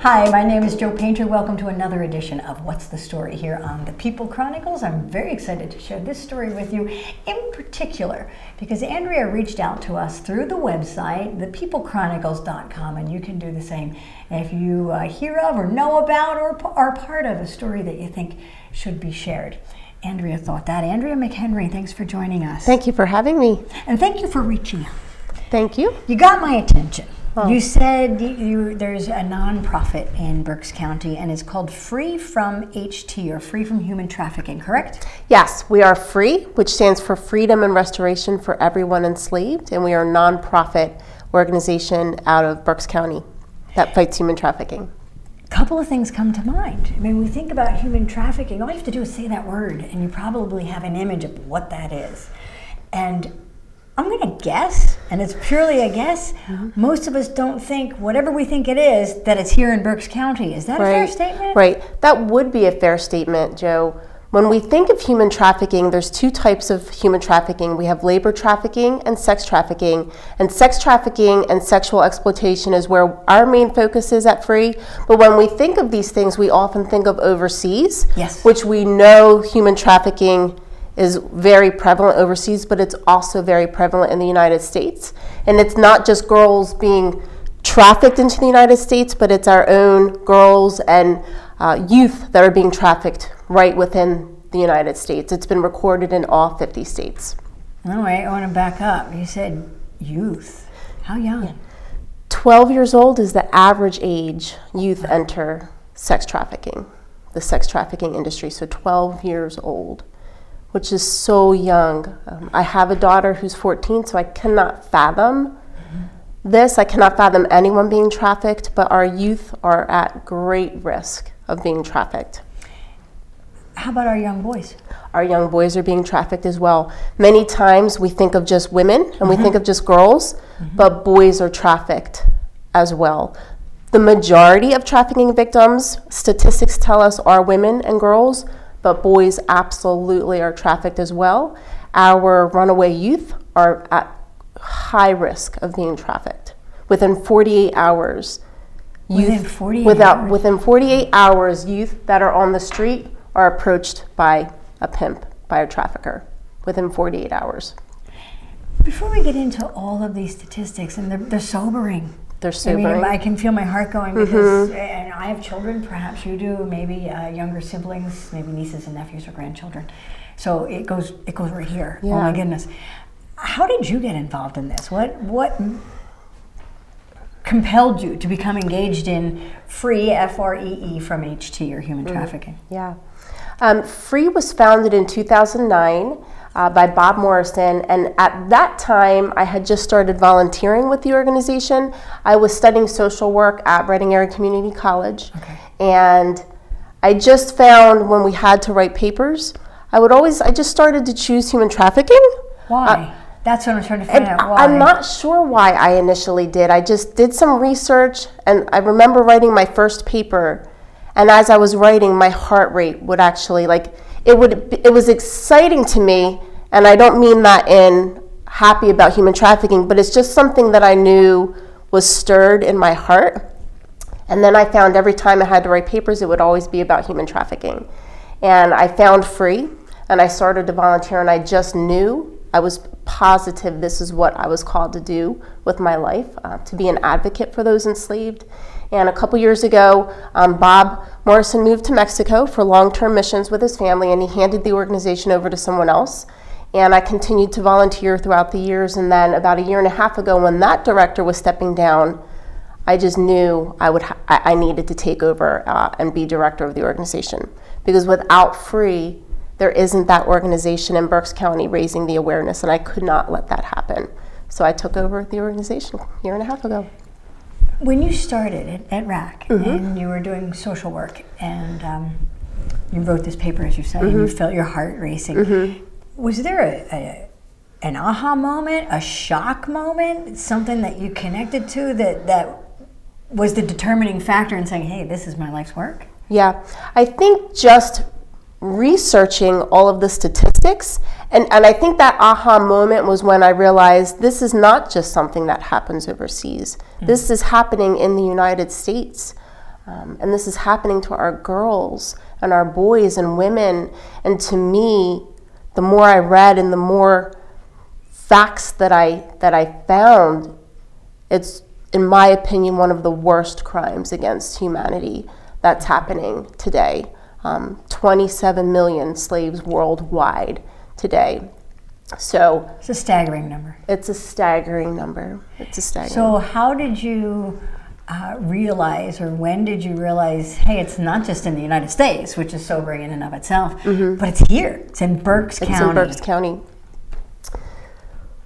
Hi, my name is Joe Painter. Welcome to another edition of What's the Story here on the People Chronicles. I'm very excited to share this story with you in particular because Andrea reached out to us through the website, thepeoplechronicles.com, and you can do the same if you uh, hear of or know about or are part of a story that you think should be shared. Andrea thought that. Andrea McHenry, thanks for joining us. Thank you for having me. And thank you for reaching out. Thank you. You got my attention. Oh. You said you, there's a nonprofit in Berks County and it's called Free from HT or Free from Human Trafficking, correct? Yes, we are free, which stands for Freedom and Restoration for Everyone Enslaved, and we are a nonprofit organization out of Berks County that fights human trafficking. A couple of things come to mind. I mean, we think about human trafficking, all you have to do is say that word, and you probably have an image of what that is. And I'm going to guess, and it's purely a guess. Mm-hmm. Most of us don't think whatever we think it is that it's here in Berks County. Is that right. a fair statement? Right. That would be a fair statement, Joe. When we think of human trafficking, there's two types of human trafficking. We have labor trafficking and sex trafficking. And sex trafficking and sexual exploitation is where our main focus is at Free. But when we think of these things, we often think of overseas, yes. which we know human trafficking is very prevalent overseas, but it's also very prevalent in the United States. And it's not just girls being trafficked into the United States, but it's our own girls and uh, youth that are being trafficked right within the United States. It's been recorded in all 50 states. All right, I want to back up. You said youth. How young? 12 years old is the average age youth enter sex trafficking, the sex trafficking industry. So 12 years old which is so young. Um, I have a daughter who's 14, so I cannot fathom this. I cannot fathom anyone being trafficked, but our youth are at great risk of being trafficked. How about our young boys? Our young boys are being trafficked as well. Many times we think of just women and mm-hmm. we think of just girls, mm-hmm. but boys are trafficked as well. The majority of trafficking victims, statistics tell us, are women and girls, but boys absolutely are trafficked as well. Our runaway youth are at high risk of being trafficked. Within 48 hours, youth, within 48 without, hours. within 48 hours, youth that are on the street are approached by a pimp, by a trafficker, within 48 hours. Before we get into all of these statistics, and they're, they're sobering, they're sobering. I mean, I can feel my heart going because, mm-hmm. and I have children. Perhaps you do. Maybe uh, younger siblings, maybe nieces and nephews or grandchildren. So it goes, it goes right here. Yeah. Oh my goodness! How did you get involved in this? What, what compelled you to become engaged in free F R E E from HT or human mm-hmm. trafficking? Yeah, um, Free was founded in 2009 uh, by Bob Morrison. And at that time, I had just started volunteering with the organization. I was studying social work at Reading Area Community College. Okay. And I just found when we had to write papers, I would always, I just started to choose human trafficking. Why? Uh, that's what I'm trying to find out. Why? I'm not sure why I initially did. I just did some research, and I remember writing my first paper. And as I was writing, my heart rate would actually like it would it was exciting to me and I don't mean that in happy about human trafficking, but it's just something that I knew was stirred in my heart. And then I found every time I had to write papers, it would always be about human trafficking. And I found free and I started to volunteer, and I just knew I was positive this is what I was called to do with my life uh, to be an advocate for those enslaved. And a couple years ago, um, Bob Morrison moved to Mexico for long term missions with his family, and he handed the organization over to someone else. And I continued to volunteer throughout the years. And then about a year and a half ago, when that director was stepping down, I just knew I would ha- I needed to take over uh, and be director of the organization because without free, there isn't that organization in Berks County raising the awareness, and I could not let that happen. So I took over the organization a year and a half ago. When you started at, at RACC mm-hmm. and you were doing social work and um, you wrote this paper, as you said, mm-hmm. and you mm-hmm. felt your heart racing, mm-hmm. Was there a, a, an aha moment, a shock moment, something that you connected to that, that was the determining factor in saying, hey, this is my life's work? Yeah, I think just researching all of the statistics. And, and I think that aha moment was when I realized this is not just something that happens overseas, mm-hmm. this is happening in the United States. Um, and this is happening to our girls and our boys and women. And to me, the more I read and the more facts that I that I found, it's in my opinion one of the worst crimes against humanity that's happening today. Um, 27 million slaves worldwide today. So it's a staggering number. It's a staggering number. It's a staggering. So how did you uh, realize, or when did you realize, hey, it's not just in the United States, which is sobering in and of itself, mm-hmm. but it's here. It's in Berks it's County. It's in Berks County.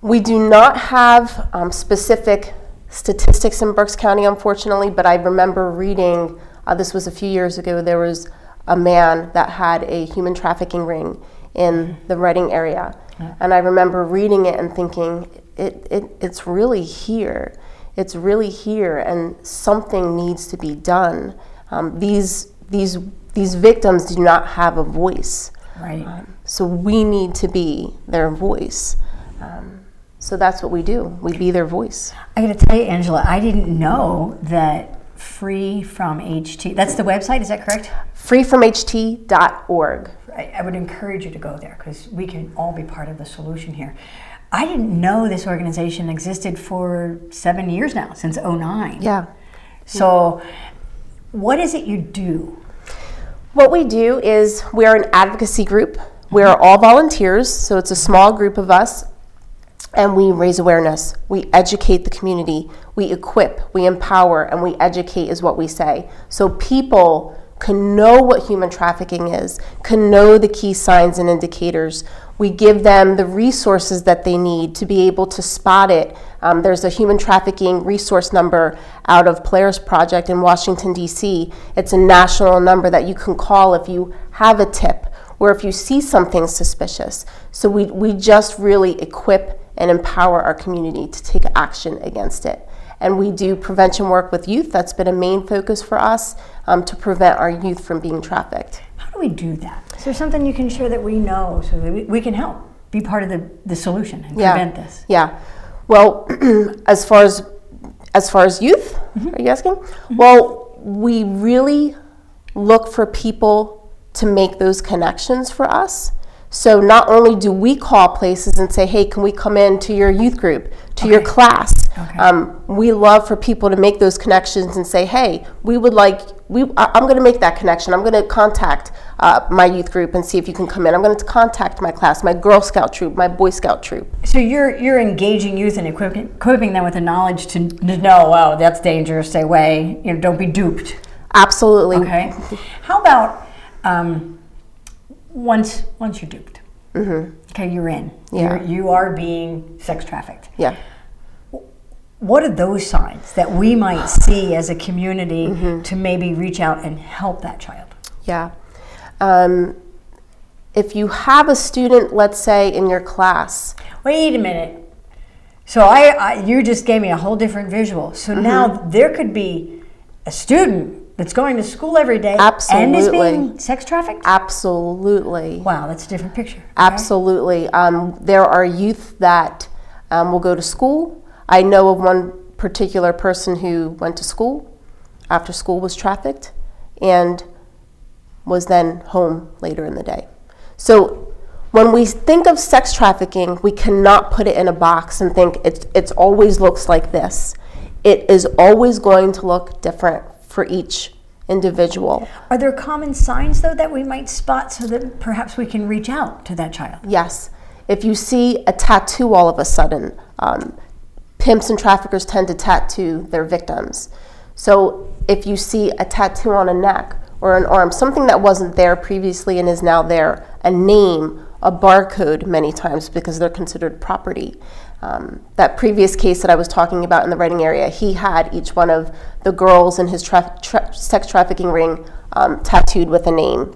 We do not have um, specific statistics in Berks County, unfortunately, but I remember reading. Uh, this was a few years ago. There was a man that had a human trafficking ring in the Reading area. Yeah. And I remember reading it and thinking, it, it, it's really here. It's really here, and something needs to be done. Um, these, these, these victims do not have a voice. Right. Um, so we need to be their voice. Um, so that's what we do. We be their voice. I got to tell you, Angela, I didn't know that free from HT. That's the website, is that correct? Freefromht.org. I, I would encourage you to go there because we can all be part of the solution here. I didn't know this organization existed for seven years now, since 09. Yeah. So, what is it you do? What we do is we are an advocacy group. We are all volunteers, so it's a small group of us and we raise awareness. We educate the community. We equip, we empower, and we educate, is what we say. So people can know what human trafficking is, can know the key signs and indicators. We give them the resources that they need to be able to spot it. Um, there's a human trafficking resource number out of Polaris Project in Washington, D.C. It's a national number that you can call if you have a tip or if you see something suspicious. So we, we just really equip and empower our community to take action against it. And we do prevention work with youth. That's been a main focus for us um, to prevent our youth from being trafficked. How do we do that? Is there something you can share that we know so that we, we can help be part of the, the solution and yeah. prevent this? Yeah. Well, as far as as far as youth, mm-hmm. are you asking? Mm-hmm. Well, we really look for people to make those connections for us. So not only do we call places and say, hey, can we come in to your youth group, to okay. your class? Okay. Um, we love for people to make those connections and say, hey, we would like, we, I, am going to make that connection. I'm going to contact uh, my youth group and see if you can come in. I'm going to contact my class, my Girl Scout troop, my Boy Scout troop. So you're you're engaging youth and equipping, equipping them with the knowledge to, to know, wow, that's dangerous. Stay away. You know, don't be duped. Absolutely. Okay. How about um, once once you're duped. Mm-hmm. Okay, you're in. Yeah. You're, you are being sex trafficked. Yeah. What are those signs that we might see as a community mm-hmm. to maybe reach out and help that child? Yeah. Um, if you have a student, let's say in your class. Wait a minute. So I, I you just gave me a whole different visual. So mm-hmm. now there could be a student that's going to school every day Absolutely. and is being sex trafficked? Absolutely. Wow, that's a different picture. Absolutely. Um, there are youth that um, will go to school. I know of one particular person who went to school after school was trafficked and was then home later in the day. So when we think of sex trafficking, we cannot put it in a box and think it it's always looks like this. It is always going to look different for each individual. Are there common signs, though, that we might spot so that perhaps we can reach out to that child? Yes. If you see a tattoo all of a sudden, um, pimps and traffickers tend to tattoo their victims. So if you see a tattoo on a neck or an arm, something that wasn't there previously and is now there, a name, a barcode many times because they're considered property. Um, that previous case that I was talking about in the Reading area, he had each one of the girls in his tra- tra- sex trafficking ring um, tattooed with a name.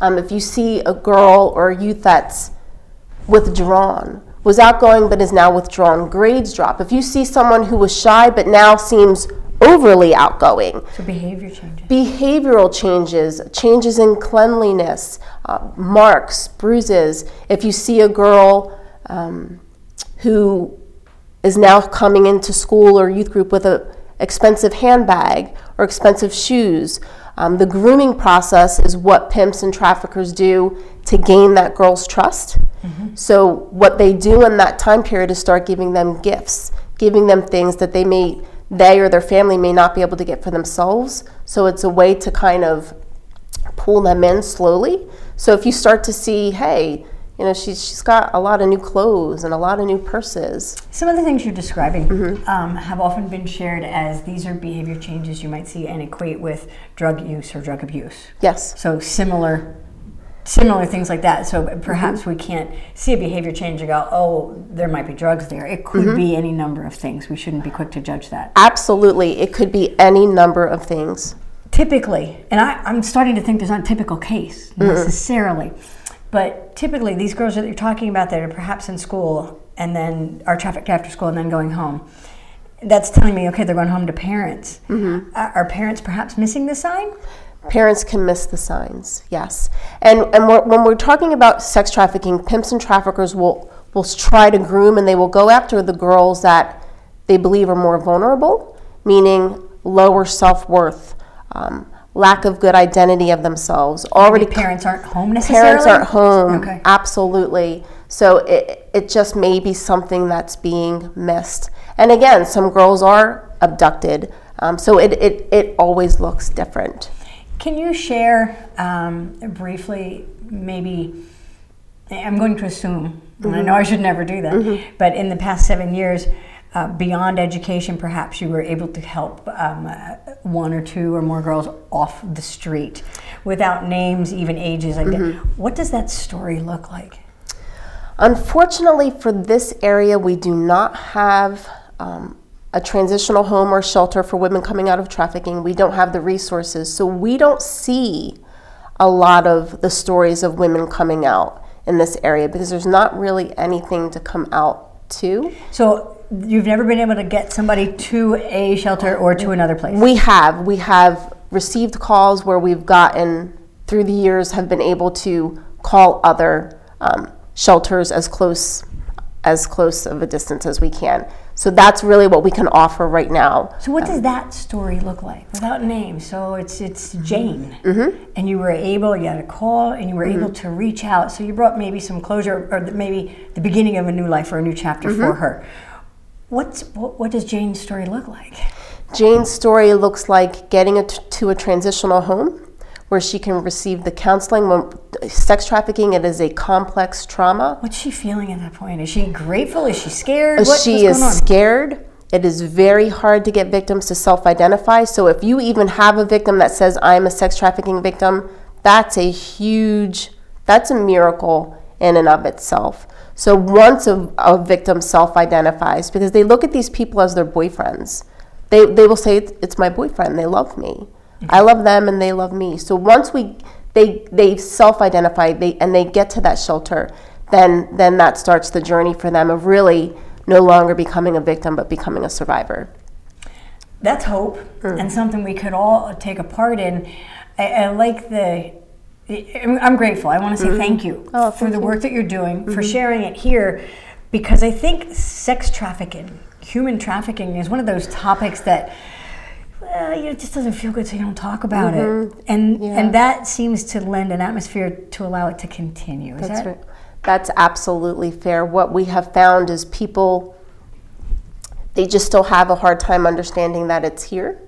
Um, if you see a girl or a youth that's withdrawn, was outgoing but is now withdrawn, grades drop. If you see someone who was shy but now seems overly outgoing. So behavior changes. Behavioral changes, changes in cleanliness, uh, marks, bruises. If you see a girl um, who is now coming into school or youth group with a expensive handbag or expensive shoes. Um, the grooming process is what pimps and traffickers do to gain that girl's trust. So, what they do in that time period is start giving them gifts, giving them things that they may, they or their family may not be able to get for themselves. So, it's a way to kind of pull them in slowly. So, if you start to see, hey, you know, she's, she's got a lot of new clothes and a lot of new purses. Some of the things you're describing Mm-hmm. um, have often been shared as these are behavior changes you might see and equate with drug use or drug abuse. Yes. So similar, similar things like that. So perhaps Mm-hmm. we can't see a behavior change and go, oh, there might be drugs there. It could Mm-hmm. be any number of things. We shouldn't be quick to judge that. Absolutely. It could be any number of things. Typically, and I, I'm starting to think there's not a typical case necessarily, but typically these girls that you're talking about that are perhaps in school and then are trafficked after school and then going home. That's telling me, okay, they're going home to parents. Mm-hmm. Are are parents perhaps missing the sign? Parents can miss the signs, yes. And and we're, when we're talking about sex trafficking, pimps and traffickers will will try to groom and they will go after the girls that they believe are more vulnerable, meaning lower self worth, um, lack of good identity of themselves, already Maybe parents aren't home necessarily. parents aren't home. Okay. absolutely. So it, it just may be something that's being missed. And again some girls are abducted. Um, so it, it, it always looks different. Can you share um, briefly, maybe? I'm going to assume, and I know I should never do that, but in the past seven years, uh, beyond education, perhaps you were able to help um, uh, one or two or more girls off the street without names, even ages. Like that. What does that story look like? unfortunately for this area we do not have um, a transitional home or shelter for women coming out of trafficking we don't have the resources so we don't see a lot of the stories of women coming out in this area because there's not really anything to come out to So you've never been able to get somebody to a shelter or to another place. We have. We have received calls where we've gotten, through the years, have been able to call other um, shelters as close as close of a distance as we can. So that's really what we can offer right now. So what does that story look like without names? So it's it's Mm-hmm. Jane, and you were able, you had a call, and you were Mm-hmm. able to reach out. So you brought maybe some closure, or maybe the beginning of a new life or a new chapter Mm-hmm. for her. What's what, what does Jane's story look like? Jane's story looks like getting it to a transitional home where she can receive the counseling. When sex trafficking, it is a complex trauma. What's she feeling at that point? Is she grateful? Is she scared? What- she is scared. It is very hard to get victims to self identify. So, if you even have a victim that says, I'm a sex trafficking victim, that's a huge, that's a miracle in and of itself. So, once a, a victim self identifies, because they look at these people as their boyfriends, they, they will say, It's it's my boyfriend, they love me. I love them and they love me. So, once we they, they self identify they, and they get to that shelter, then, then that starts the journey for them of really no longer becoming a victim but becoming a survivor. that's hope Mm. and something we could all take a part in. I, I like the. I'm I'm grateful. I want to say mm-hmm. thank you Oh, for thank the you. work that you're doing, for mm-hmm. sharing it here, because I think sex trafficking, human trafficking, is one of those topics that. Well, you know, it just doesn't feel good, so you don't talk about it, mm-hmm. and Yeah. and that seems to lend an atmosphere to allow it to continue. Is That's that right. That's absolutely fair. What we have found is people they just still have a hard time understanding that it's here,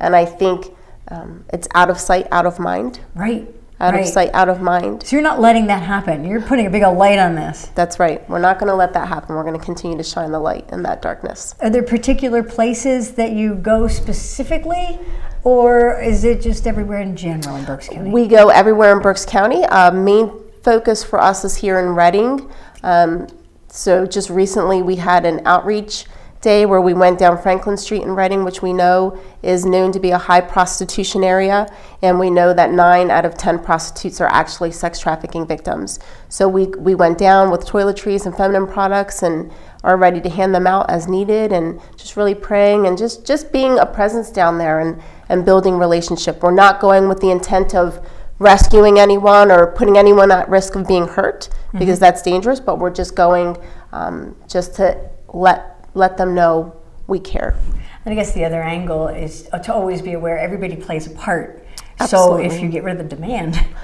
and I think um, it's out of sight, out of mind. right? Out right. of sight, out of mind. So you're not letting that happen. You're putting a big old light on this. That's right. We're not going to let that happen. We're going to continue to shine the light in that darkness. Are there particular places that you go specifically, or is it just everywhere in general in Berks County? We go everywhere in Berks County. Uh, main focus for us is here in Reading. Um, so just recently we had an outreach day where we went down Franklin Street in Reading, which we know is known to be a high prostitution area, and we know that nine out of ten prostitutes are actually sex trafficking victims. So we, we went down with toiletries and feminine products and are ready to hand them out as needed and just really praying and just, just being a presence down there and, and building relationship. We're not going with the intent of rescuing anyone or putting anyone at risk of being hurt because that's dangerous, but we're just going um, just to let let them know we care. And I guess the other angle is to always be aware everybody plays a part. So if you get rid of the demand,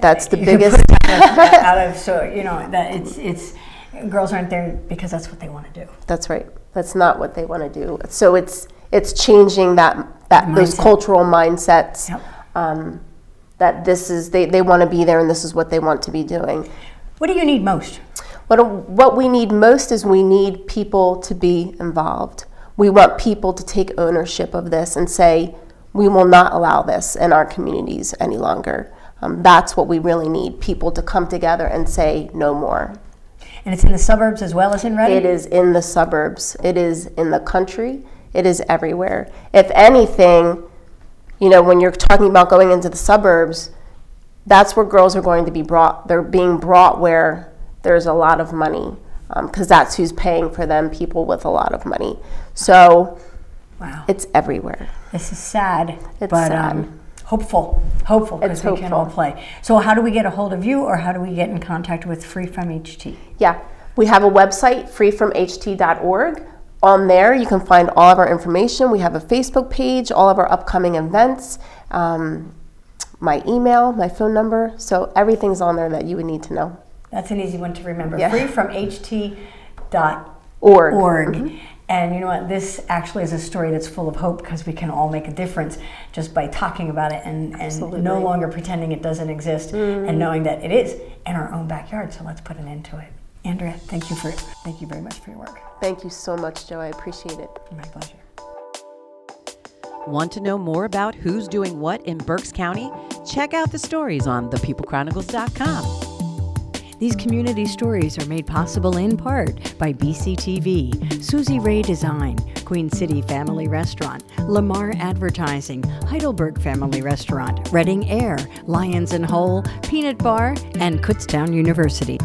That's the biggest. out of so you know that it's it's girls aren't there because that's what they want to do. That's right. That's not what they want to do. So it's it's changing that that those cultural mindsets. Yep. Um, that this is they, they want to be there and this is what they want to be doing. What do you need most? What what we need most is we need people to be involved. We want people to take ownership of this and say we will not allow this in our communities any longer. Um, that's what we really need: people to come together and say no more. And it's in the suburbs as well as in Reading. It is in the suburbs. It is in the country. It is everywhere. If anything, you know, when you're talking about going into the suburbs, that's where girls are going to be brought. They're being brought where there's a lot of money, because that's who's paying for them. People with a lot of money. So Wow, it's everywhere. this is sad, It's but sad. Um, hopeful, hopeful because we can all play. So how do we get a hold of you, or how do we get in contact with Free From HT? Yeah, we have a website, freefromht.org. On there, you can find all of our information. We have a Facebook page, all of our upcoming events, um, my email, my phone number. So everything's on there that you would need to know. That's an easy one to remember. Yeah. Free from HT dot Org. org. Mm-hmm. And you know what? This actually is a story that's full of hope because we can all make a difference just by talking about it and, and no longer pretending it doesn't exist and mm-hmm. knowing that it is in our own backyard. So let's put an end to it. Andrea, thank you for thank you very much for your work. Thank you so much, Joe. I appreciate it. My pleasure. Want to know more about who's doing what in Berks County? Check out the stories on thepeoplechronicles.com. These community stories are made possible in part by BCTV, Susie Ray Design, Queen City Family Restaurant, Lamar Advertising, Heidelberg Family Restaurant, Reading Air, Lions and Hole, Peanut Bar, and Kutztown University.